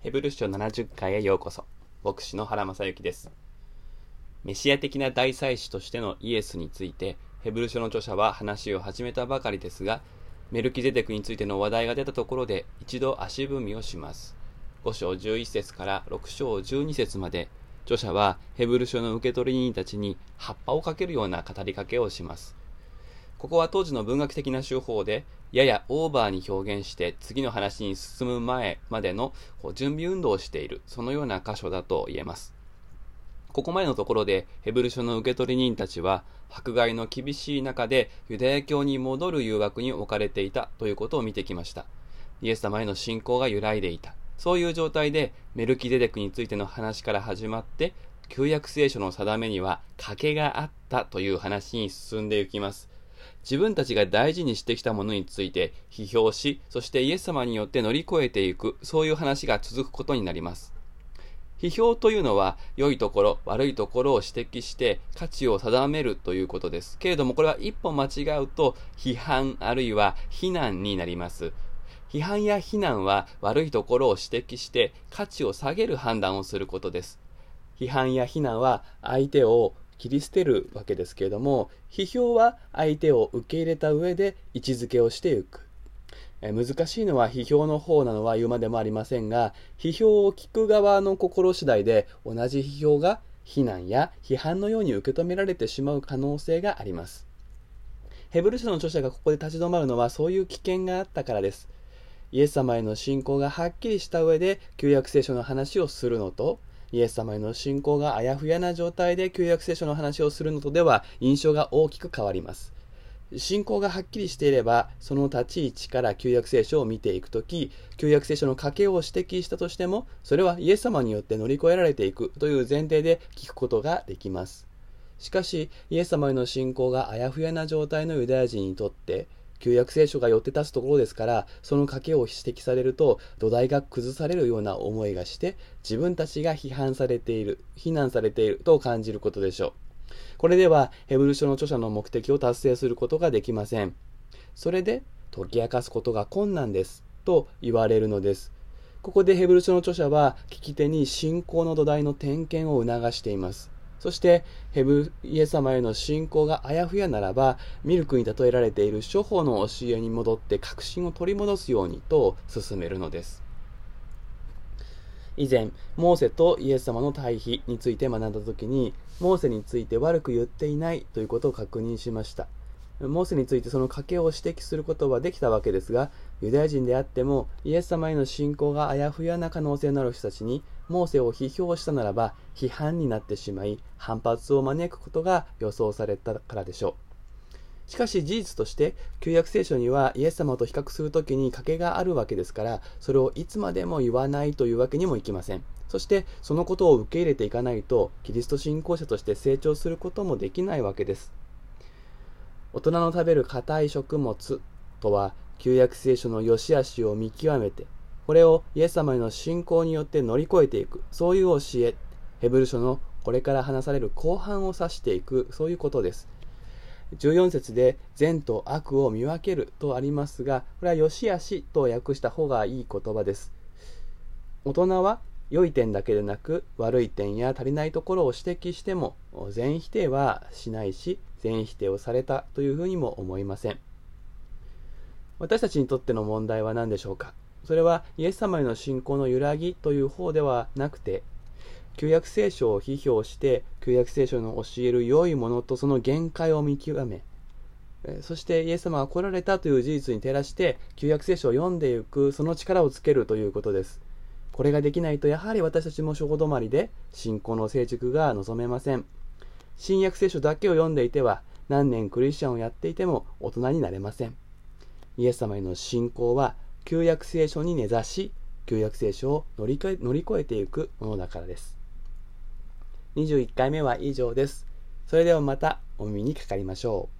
ヘブル書70回へようこそ。牧師の原正幸です。メシア的な大祭司としてのイエスについて、ヘブル書の著者は話を始めたばかりですが、メルキゼデクについての話題が出たところで一度足踏みをします。5章11節から6章12節まで、著者はヘブル書の受け取り人たちに葉っぱをかけるような語りかけをします。ここは当時の文学的な手法で、ややオーバーに表現して次の話に進む前までの準備運動をしている、そのような箇所だと言えます。ここまでのところで、ヘブル書の受け取り人たちは、迫害の厳しい中でユダヤ教に戻る誘惑に置かれていたということを見てきました。イエス様への信仰が揺らいでいた。そういう状態で、メルキデデクについての話から始まって、旧約聖書の定めには賭けがあったという話に進んでいきます。自分たちが大事にしてきたものについて批評し、そしてイエス様によって乗り越えていく、そういう話が続くことになります。批評というのは、良いところ、悪いところを指摘して価値を定めるということです。けれども、これは一歩間違うと、批判あるいは非難になります。批判や非難は悪いところを指摘して価値を下げる判断をすることです。批判や非難は相手を切り捨てるわけですけれども、批評は相手を受け入れた上で位置づけをしていく。難しいのは批評の方なのは言うまでもありませんが、批評を聞く側の心次第で同じ批評が非難や批判のように受け止められてしまう可能性があります。ヘブル書の著者がここで立ち止まるのはそういう危険があったからです。イエス様への信仰がはっきりした上で旧約聖書の話をするのと、イエス様への信仰があやふやな状態で旧約聖書の話をするのとでは印象が大きく変わります。信仰がはっきりしていれば、その立ち位置から旧約聖書を見ていくとき、旧約聖書の賭けを指摘したとしても、それはイエス様によって乗り越えられていくという前提で聞くことができます。しかし、イエス様への信仰があやふやな状態のユダヤ人にとって、旧約聖書が寄って立つところですから、その賭けを指摘されると、土台が崩されるような思いがして、自分たちが批判されている、非難されていると感じることでしょう。これでは、ヘブル書の著者の目的を達成することができません。それで、解き明かすことが困難です、と言われるのです。ここでヘブル書の著者は、聞き手に信仰の土台の点検を促しています。そして、ヘブイエス様への信仰があやふやならば、ミルクに例えられている処方の教えに戻って確信を取り戻すようにと進めるのです。以前、モーセとイエス様の対比について学んだ時に、モーセについて悪く言っていないということを確認しました。モーセについてその賭けを指摘することはできたわけですが、ユダヤ人であっても、イエス様への信仰があやふやな可能性のある人たちに、モーセを批評したならば、批判になってしまい、反発を招くことが予想されたからでしょう。しかし事実として、旧約聖書にはイエス様と比較するときに賭けがあるわけですから、それをいつまでも言わないというわけにもいきません。そして、そのことを受け入れていかないと、キリスト信仰者として成長することもできないわけです。大人の食べる硬い食物とは、旧約聖書の良し悪しを見極めて、これをイエス様への信仰によって乗り越えていく、そういう教え、ヘブル書のこれから話される後半を指していく、そういうことです。14節で善と悪を見分けるとありますが、これは良し悪しと訳した方がいい言葉です。大人は良い点だけでなく悪い点や足りないところを指摘しても全否定はしないし全否定をされたというふうにも思いません。私たちにとっての問題は何でしょうか？それはイエス様への信仰の揺らぎという方ではなくて旧約聖書を批評して旧約聖書の教える良いものとその限界を見極めそしてイエス様が来られたという事実に照らして旧約聖書を読んでいくその力をつけるということですこれができないとやはり私たちも小止まりで信仰の成熟が望めません。新約聖書だけを読んでいては何年クリスチャンをやっていても大人になれません。イエス様への信仰は旧約聖書に根ざし、旧約聖書を乗り乗り越えていくものだからです。21回目は以上です。それではまたお耳にかかりましょう。